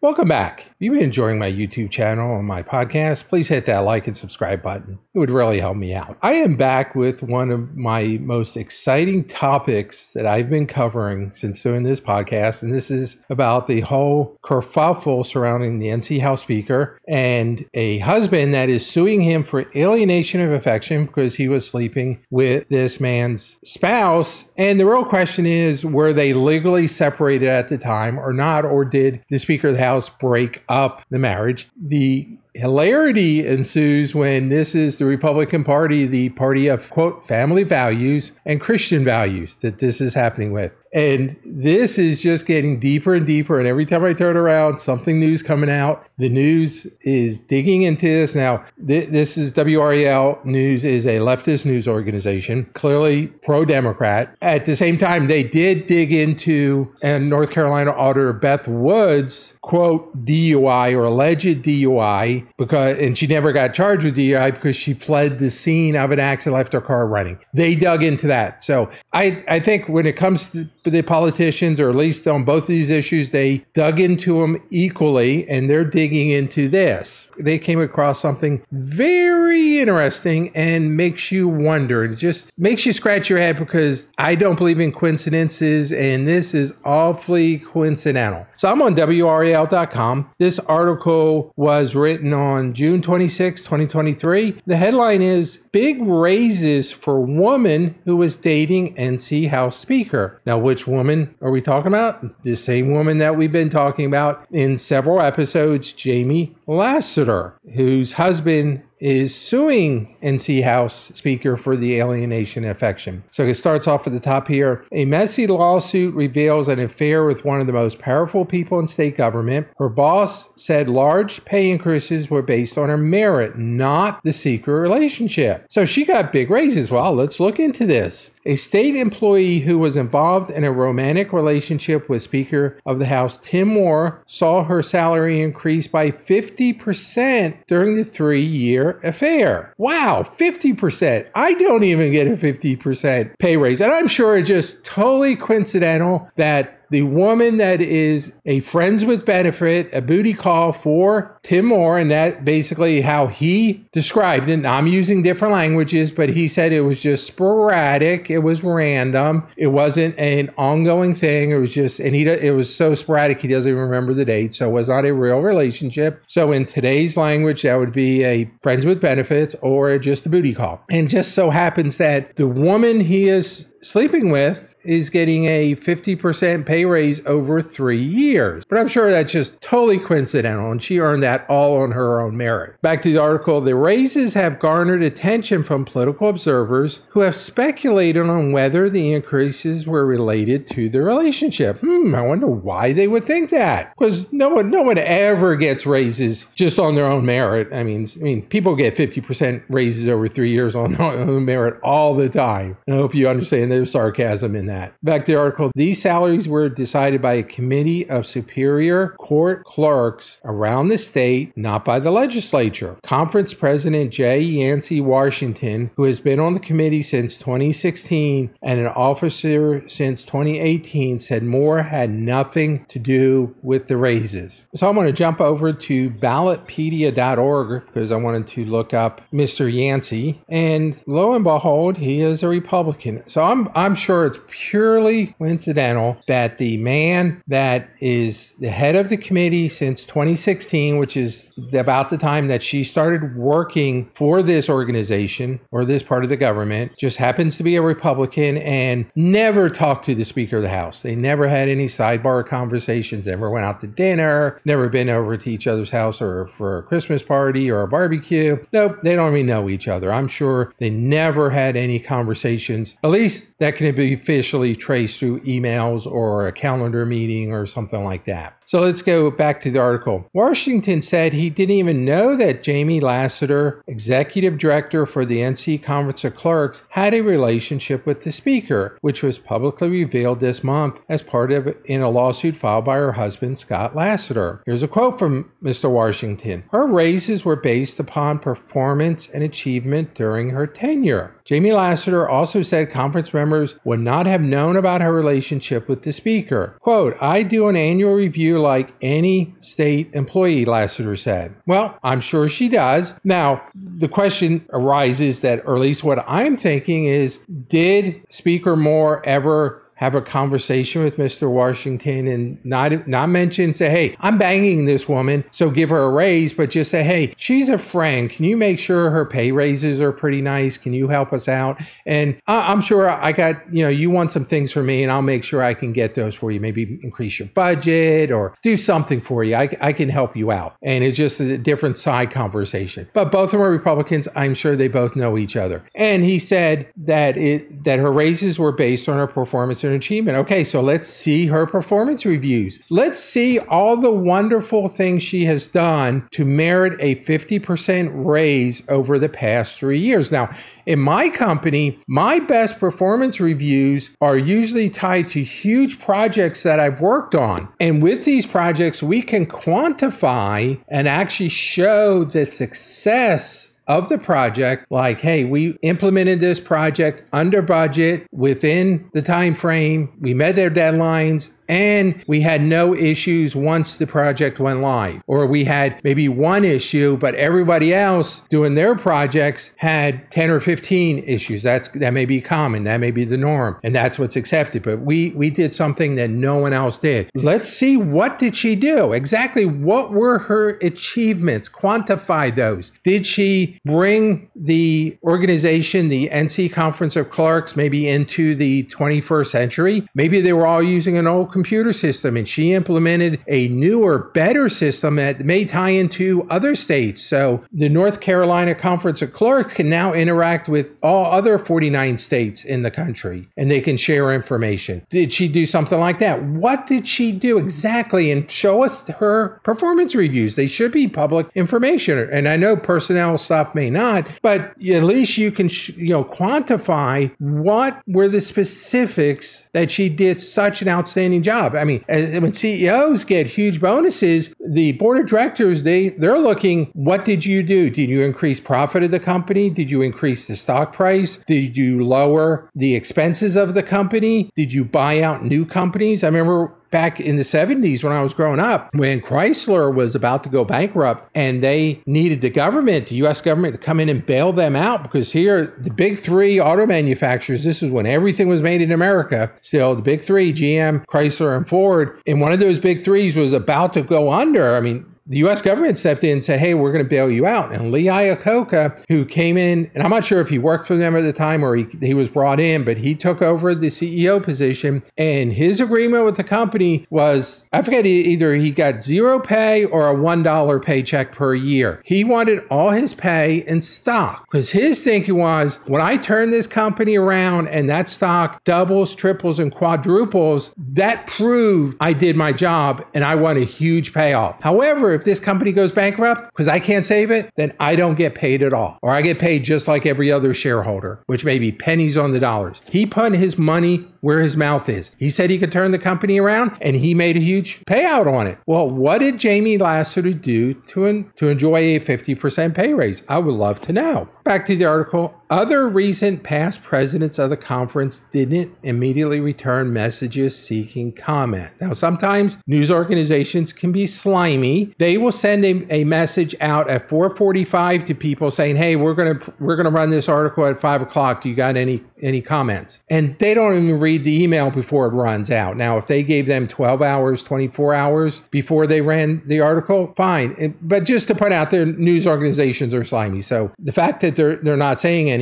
Welcome back. If you've been enjoying my YouTube channel and my podcast, please hit that like and subscribe button. It would really help me out. I am back with one of my most exciting topics that I've been covering since doing this podcast, and this is about the whole kerfuffle surrounding the NC House Speaker and a husband that is suing him for alienation of affection because he was sleeping with this man's spouse. And the real question is were they legally separated at the time or not, or did the Speaker of the House break up the marriage? The hilarity ensues when this is the Republican Party, the party of quote family values and Christian values that this is happening with. And this is just getting deeper and deeper. And every time I turn around, something new's coming out. The news is digging into this. Now, th- this is WRAL News is a leftist news organization, clearly pro-Democrat. At the same time, they did dig into and North Carolina Auditor Beth Woods quote DUI or alleged DUI because and she never got charged with DUI because she fled the scene of an accident, left her car running. They dug into that. So I I think when it comes to the politicians, or at least on both of these issues, they dug into them equally, and they're digging into this. They came across something very interesting and makes you wonder. It just makes you scratch your head because I don't believe in coincidences, and this is awfully coincidental. So I'm on WRAL.com. This article was written on June 26, 2023. The headline is Big Raises for Woman Who Was Dating NC House Speaker. Now, which woman are we talking about? The same woman that we've been talking about in several episodes, Jamie Lassiter, whose husband is suing NC House Speaker for the alienation affection. So it starts off at the top here. A messy lawsuit reveals an affair with one of the most powerful people in state government. Her boss said large pay increases were based on her merit, not the secret relationship. So she got big raises. Well, let's look into this. A state employee who was involved in a romantic relationship with Speaker of the House Tim Moore saw her salary increase by 50% during the three year affair. Wow, 50%. I don't even get a 50% pay raise. And I'm sure it's just totally coincidental that the woman that is a friends with benefit, a booty call for Tim Moore, and that basically how he described it. I'm using different languages, but he said it was just sporadic, it was random, it wasn't an ongoing thing. It was just, and he it was so sporadic he doesn't even remember the date, so it was not a real relationship. So in today's language, that would be a friends with benefits or just a booty call. And just so happens that the woman he is sleeping with is getting a 50% pay raise over three years. But I'm sure that's just totally coincidental, and she earned that all on her own merit. Back to the article the raises have garnered attention from political observers who have speculated on whether the increases were related to the relationship. Hmm, I wonder why they would think that. Because no one, no one ever gets raises just on their own merit. I mean, I mean, people get 50% raises over three years on their own merit all the time. I hope you understand there's sarcasm in that. Back to the article. These salaries were decided by a committee of superior court clerks around the state, not by the legislature. Conference President J. Yancey Washington, who has been on the committee since 2016 and an officer since 2018, said Moore had nothing to do with the raises. So I'm going to jump over to ballotpedia.org because I wanted to look up Mr. Yancey, and lo and behold, he is a Republican. So I'm I'm sure it's purely coincidental that the man that is the head of the committee since 2016, which is about the time that she started working for this organization or this part of the government, just happens to be a Republican and never talked to the Speaker of the House. They never had any sidebar conversations, never went out to dinner, never been over to each other's house or for a Christmas party or a barbecue. Nope, they don't even know each other. I'm sure they never had any conversations, at least that can be officially traced through emails or a calendar meeting or something like that. So let's go back to the article. Washington said he didn't even know that Jamie Lassiter, executive director for the NC Conference of Clerks, had a relationship with the speaker, which was publicly revealed this month as part of in a lawsuit filed by her husband Scott Lassiter. Here's a quote from Mr. Washington. Her raises were based upon performance and achievement during her tenure. Jamie Lassiter also said conference members would not have known about her relationship with the speaker. Quote, I do an annual review like any state employee, Lassiter said. Well, I'm sure she does. Now, the question arises that, or at least what I'm thinking is, did Speaker Moore ever have a conversation with Mr. Washington and not not mention say, hey, I'm banging this woman, so give her a raise, but just say, hey, she's a friend. Can you make sure her pay raises are pretty nice? Can you help us out? And I, am sure I got you know you want some things for me, and I'll make sure I can get those for you. Maybe increase your budget or do something for you. I, I can help you out. And it's just a different side conversation. But both of them are Republicans. I'm sure they both know each other. And he said that it that her raises were based on her performance and achievement. Okay, so let's see her performance reviews. Let's see all the wonderful things she has done to merit a 50% raise over the past three years. Now, in my company, my best performance reviews are usually tied to huge projects that I've worked on. And with these projects, we can quantify and actually show the success of the project like hey we implemented this project under budget within the time frame we met their deadlines and we had no issues once the project went live. Or we had maybe one issue, but everybody else doing their projects had 10 or 15 issues. That's that may be common, that may be the norm, and that's what's accepted. But we we did something that no one else did. Let's see what did she do? Exactly what were her achievements? Quantify those. Did she bring the organization, the NC Conference of Clerks, maybe into the 21st century? Maybe they were all using an old computer system and she implemented a newer, better system that may tie into other states. So the North Carolina Conference of Clerks can now interact with all other 49 states in the country and they can share information. Did she do something like that? What did she do exactly? And show us her performance reviews. They should be public information. And I know personnel stuff may not, but at least you can, you know, quantify what were the specifics that she did such an outstanding job. I mean, when CEOs get huge bonuses, the board of directors they they're looking. What did you do? Did you increase profit of the company? Did you increase the stock price? Did you lower the expenses of the company? Did you buy out new companies? I remember back in the 70s when I was growing up, when Chrysler was about to go bankrupt and they needed the government, the US government, to come in and bail them out because here, the big three auto manufacturers, this is when everything was made in America. Still, the big three, GM, Chrysler, and Ford, and one of those big threes was about to go under. I mean, the U.S. government stepped in and said, "Hey, we're going to bail you out." And Lee Iacocca, who came in, and I'm not sure if he worked for them at the time or he, he was brought in, but he took over the CEO position. And his agreement with the company was, I forget, either he got zero pay or a one dollar paycheck per year. He wanted all his pay in stock because his thinking was, when I turn this company around and that stock doubles, triples, and quadruples, that proved I did my job and I want a huge payoff. However, if this company goes bankrupt because I can't save it, then I don't get paid at all. Or I get paid just like every other shareholder, which may be pennies on the dollars. He put his money where his mouth is. He said he could turn the company around and he made a huge payout on it. Well, what did Jamie Lassiter do to, to enjoy a 50% pay raise? I would love to know. Back to the article. Other recent past presidents of the conference didn't immediately return messages seeking comment. Now, sometimes news organizations can be slimy. They will send a, a message out at 4:45 to people saying, "Hey, we're gonna we're gonna run this article at five o'clock. Do you got any any comments?" And they don't even read the email before it runs out. Now, if they gave them 12 hours, 24 hours before they ran the article, fine. But just to point out, their news organizations are slimy. So the fact that they're they're not saying anything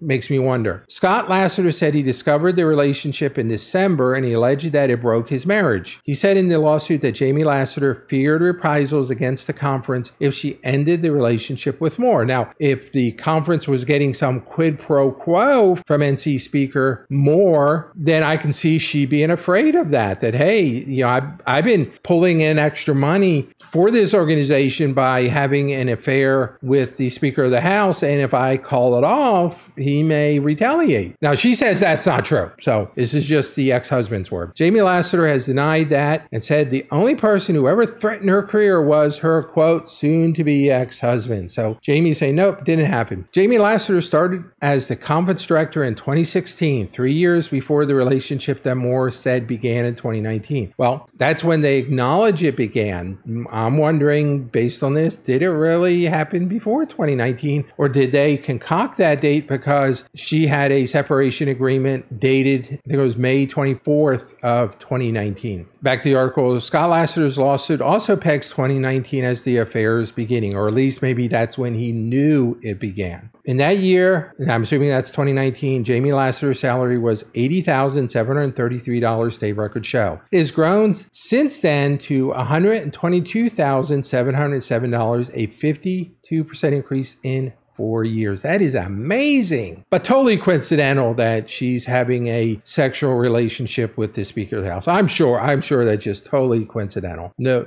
makes me wonder. Scott Lassiter said he discovered the relationship in December and he alleged that it broke his marriage. He said in the lawsuit that Jamie Lassiter feared reprisals against the conference if she ended the relationship with Moore. Now, if the conference was getting some quid pro quo from NC Speaker Moore, then I can see she being afraid of that. That, hey, you know, I've, I've been pulling in extra money for this organization by having an affair with the Speaker of the House. And if I call it off, he may retaliate. Now, she says that's not true. So this is just the ex husband's word. Jamie Lassiter has denied that and said the only person who ever threatened her career was her quote, soon to be ex husband. So Jamie saying, nope, didn't happen. Jamie Lassiter started as the conference director in 2016, three years before the relationship that Moore said began in 2019. Well, that's when they acknowledge it began. I'm wondering, based on this, did it really happen before 2019, or did they concoct that date because she had a separation agreement dated, I think it was May 24th of 2019? Back to the article, Scott Lassiter's lawsuit also pegs 2019 as the affair's beginning, or at least maybe that's when he knew it began. In that year, and I'm assuming that's 2019, Jamie Lassiter's salary was $80,733 state record show. It has grown since then to $122,707, a 52% increase in four years. That is amazing. But totally coincidental that she's having a sexual relationship with the Speaker of the House. I'm sure, I'm sure that's just totally coincidental. No,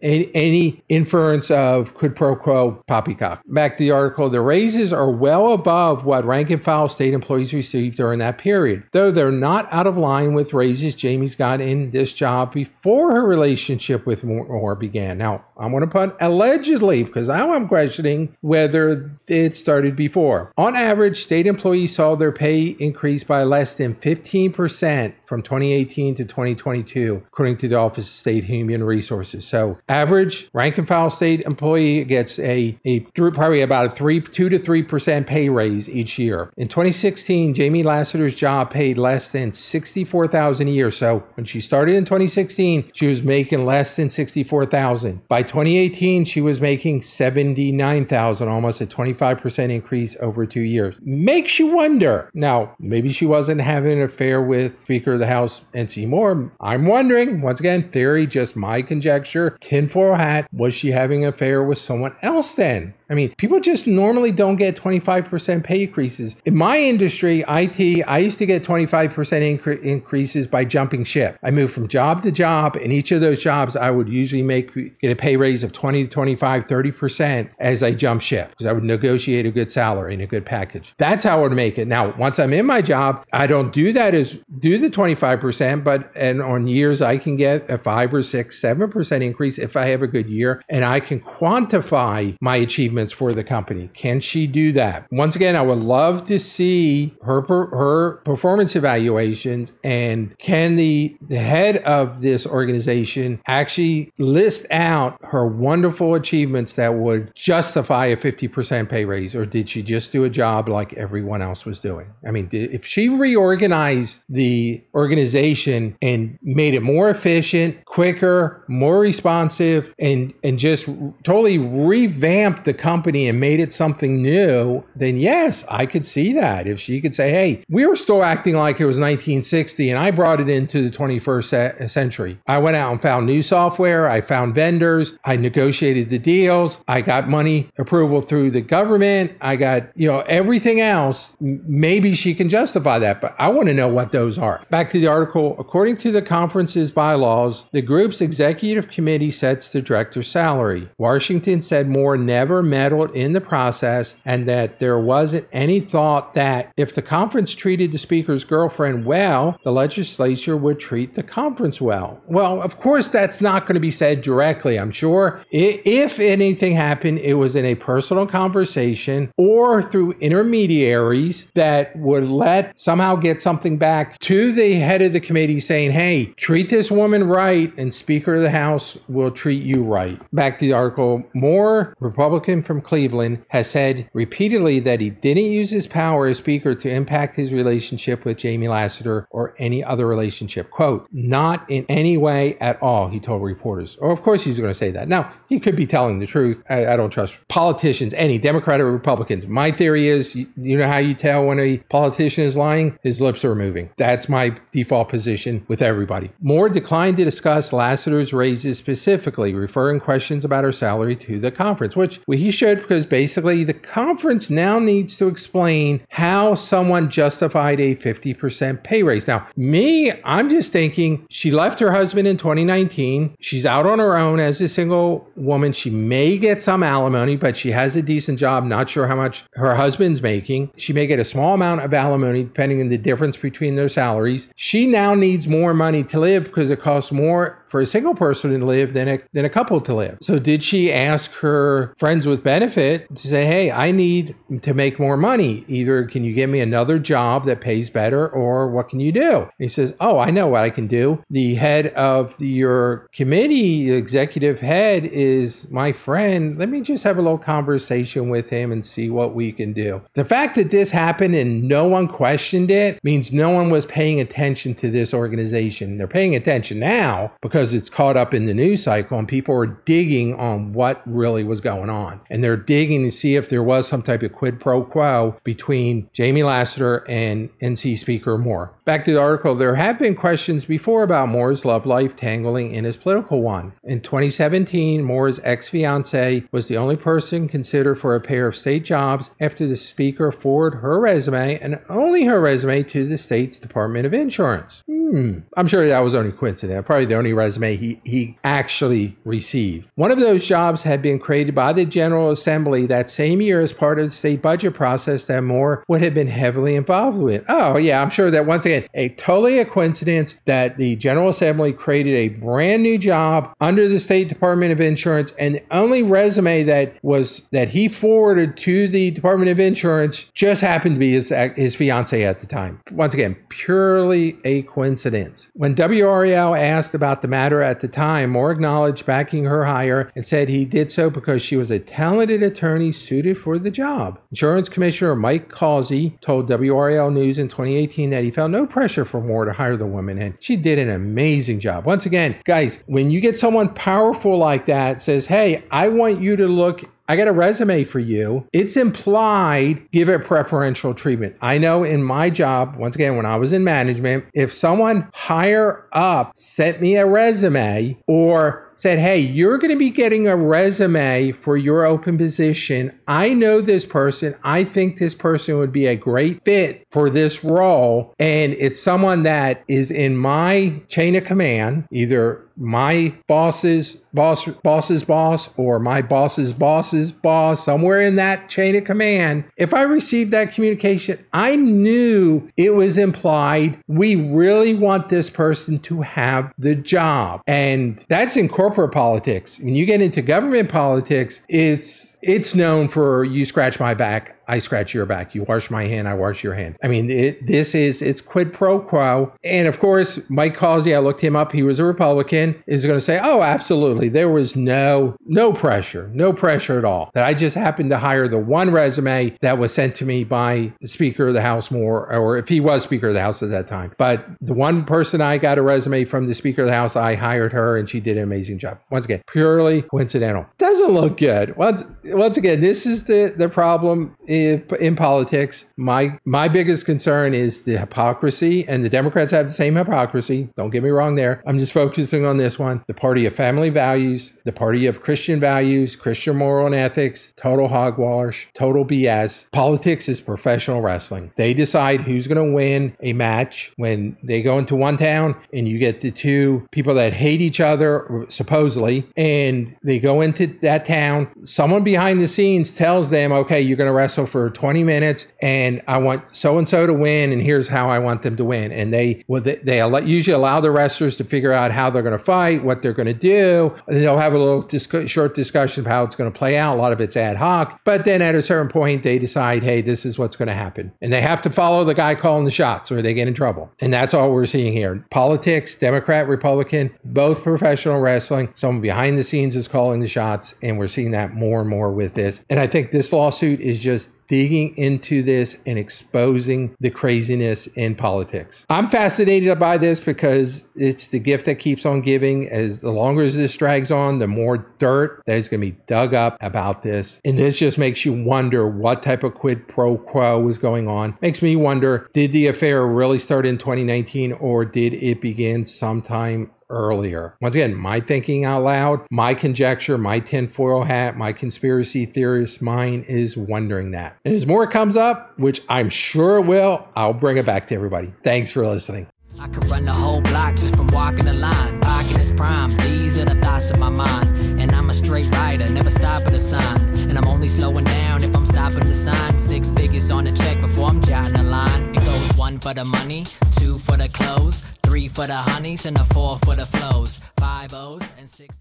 any, any inference of quid pro quo poppycock. Back to the article, the raises are well above what rank and file state employees received during that period, though they're not out of line with raises Jamie's got in this job before her relationship with Moore began. Now, I'm going to put allegedly because now I'm questioning whether it started before. On average, state employees saw their pay increase by less than 15% from 2018 to 2022, according to the Office of State Human Resources. So, average rank and file state employee gets a, a probably about a three, two to three percent pay raise each year. In 2016, Jamie Lassiter's job paid less than 64,000 a year. So, when she started in 2016, she was making less than 64,000. By 2018, she was making 79,000, almost a 25% increase over two years. Makes you wonder. Now, maybe she wasn't having an affair with Speaker of the House NC Moore. I'm wondering, once again, theory, just my conjecture, tinfoil hat, was she having an affair with someone else then? I mean, people just normally don't get 25% pay increases. In my industry, IT, I used to get 25% incre- increases by jumping ship. I moved from job to job, and each of those jobs, I would usually make get a pay raise of 20 to 25, 30% as I jump ship because I would negotiate a good salary and a good package. That's how I would make it. Now, once I'm in my job, I don't do that as do the 25%, but and on years I can get a five or six, seven percent increase if I have a good year, and I can quantify my achievements achievements for the company. Can she do that? Once again, I would love to see her her performance evaluations and can the, the head of this organization actually list out her wonderful achievements that would justify a 50% pay raise or did she just do a job like everyone else was doing? I mean, if she reorganized the organization and made it more efficient, quicker, more responsive and and just totally revamped the company company and made it something new, then yes, I could see that. If she could say, hey, we were still acting like it was 1960 and I brought it into the 21st century. I went out and found new software, I found vendors, I negotiated the deals, I got money approval through the government, I got, you know, everything else. Maybe she can justify that, but I want to know what those are. Back to the article. According to the conference's bylaws, the group's executive committee sets the director's salary. Washington said Moore never met meddled in the process and that there wasn't any thought that if the conference treated the speaker's girlfriend well, the legislature would treat the conference well. Well, of course, that's not going to be said directly, I'm sure. If anything happened, it was in a personal conversation or through intermediaries that would let somehow get something back to the head of the committee saying, hey, treat this woman right, and Speaker of the House will treat you right. Back to the article Moore Republican from Cleveland, has said repeatedly that he didn't use his power as Speaker to impact his relationship with Jamie Lassiter or any other relationship. Quote, not in any way at all, he told reporters. Or, of course, he's going to say that. Now, he could be telling the truth. I, I don't trust politicians, any Democrat or Republicans. My theory is you, you know how you tell when a politician is lying? His lips are moving. That's my default position with everybody. Moore declined to discuss Lassiter's raises specifically, referring questions about her salary to the conference, which well, he should because basically the conference now needs to explain how someone justified a 50% pay raise. Now, me, I'm just thinking she left her husband in 2019. She's out on her own as a single woman. She may get some alimony, but she has a decent job. Not sure how much her husband's making. She may get a small amount of alimony depending on the difference between their salaries. She now needs more money to live because it costs more for a single person to live than a, than a couple to live. So did she ask her friends with benefit to say, "Hey, I need to make more money. Either can you give me another job that pays better or what can you do?" And he says, "Oh, I know what I can do. The head of the, your committee, the executive head is my friend. Let me just have a little conversation with him and see what we can do." The fact that this happened and no one questioned it means no one was paying attention to this organization. They're paying attention now because because it's caught up in the news cycle and people are digging on what really was going on. And they're digging to see if there was some type of quid pro quo between Jamie Lassiter and NC Speaker Moore. Back to the article, there have been questions before about Moore's love life tangling in his political one. In 2017, Moore's ex fiancee was the only person considered for a pair of state jobs after the Speaker forwarded her resume and only her resume to the state's Department of Insurance. Hmm. I'm sure that was only coincidence. Probably the only resume he, he actually received. One of those jobs had been created by the General Assembly that same year as part of the state budget process that Moore would have been heavily involved with. Oh, yeah, I'm sure that once again, a totally a coincidence that the General Assembly created a brand new job under the State Department of Insurance, and the only resume that was that he forwarded to the Department of Insurance just happened to be his his fiance at the time. Once again, purely a coincidence incidents. When WRAL asked about the matter at the time, Moore acknowledged backing her hire and said he did so because she was a talented attorney suited for the job. Insurance Commissioner Mike Causey told WRAL News in 2018 that he felt no pressure for Moore to hire the woman, and she did an amazing job. Once again, guys, when you get someone powerful like that, says, "Hey, I want you to look I got a resume for you. It's implied, give it preferential treatment. I know in my job, once again, when I was in management, if someone higher up sent me a resume or said, Hey, you're going to be getting a resume for your open position. I know this person. I think this person would be a great fit for this role. And it's someone that is in my chain of command, either my boss's boss boss's boss or my boss's boss's boss somewhere in that chain of command if i received that communication i knew it was implied we really want this person to have the job and that's in corporate politics when you get into government politics it's it's known for you scratch my back I scratch your back. You wash my hand, I wash your hand. I mean, it, this is, it's quid pro quo. And of course, Mike Causey, I looked him up. He was a Republican, is going to say, oh, absolutely. There was no, no pressure, no pressure at all. That I just happened to hire the one resume that was sent to me by the Speaker of the House Moore, or if he was Speaker of the House at that time. But the one person I got a resume from the Speaker of the House, I hired her and she did an amazing job. Once again, purely coincidental. Doesn't look good. Once, once again, this is the, the problem in politics, my my biggest concern is the hypocrisy, and the Democrats have the same hypocrisy. Don't get me wrong there. I'm just focusing on this one: the party of family values, the party of Christian values, Christian moral and ethics, total hogwash, total BS. Politics is professional wrestling. They decide who's going to win a match when they go into one town, and you get the two people that hate each other supposedly, and they go into that town. Someone behind the scenes tells them, "Okay, you're going to wrestle for 20 minutes and I want so and so to win and here's how I want them to win. And they they usually allow the wrestlers to figure out how they're going to fight, what they're going to do. And they'll have a little short discussion of how it's going to play out. A lot of it's ad hoc. But then at a certain point, they decide, hey, this is what's going to happen. And they have to follow the guy calling the shots or they get in trouble. And that's all we're seeing here. Politics, Democrat, Republican, both professional wrestling. Someone behind the scenes is calling the shots. And we're seeing that more and more with this. And I think this lawsuit is just digging into this and exposing the craziness in politics. I'm fascinated by this because it's the gift that keeps on giving. As the longer this drags on, the more dirt that is going to be dug up about this. And this just makes you wonder what type of quid pro quo was going on. Makes me wonder did the affair really start in 2019 or did it begin sometime earlier. Once again, my thinking out loud, my conjecture, my tinfoil hat, my conspiracy theorist mind is wondering that. And as more comes up, which I'm sure will, I'll bring it back to everybody. Thanks for listening. I could run the whole block just from walking the line. Parking is prime. These are the thoughts of my mind. I'm a straight rider, never stop at a sign. And I'm only slowing down if I'm stopping the sign. Six figures on the check before I'm jotting a line. It goes one for the money, two for the clothes, three for the honeys, and a four for the flows. Five O's and six.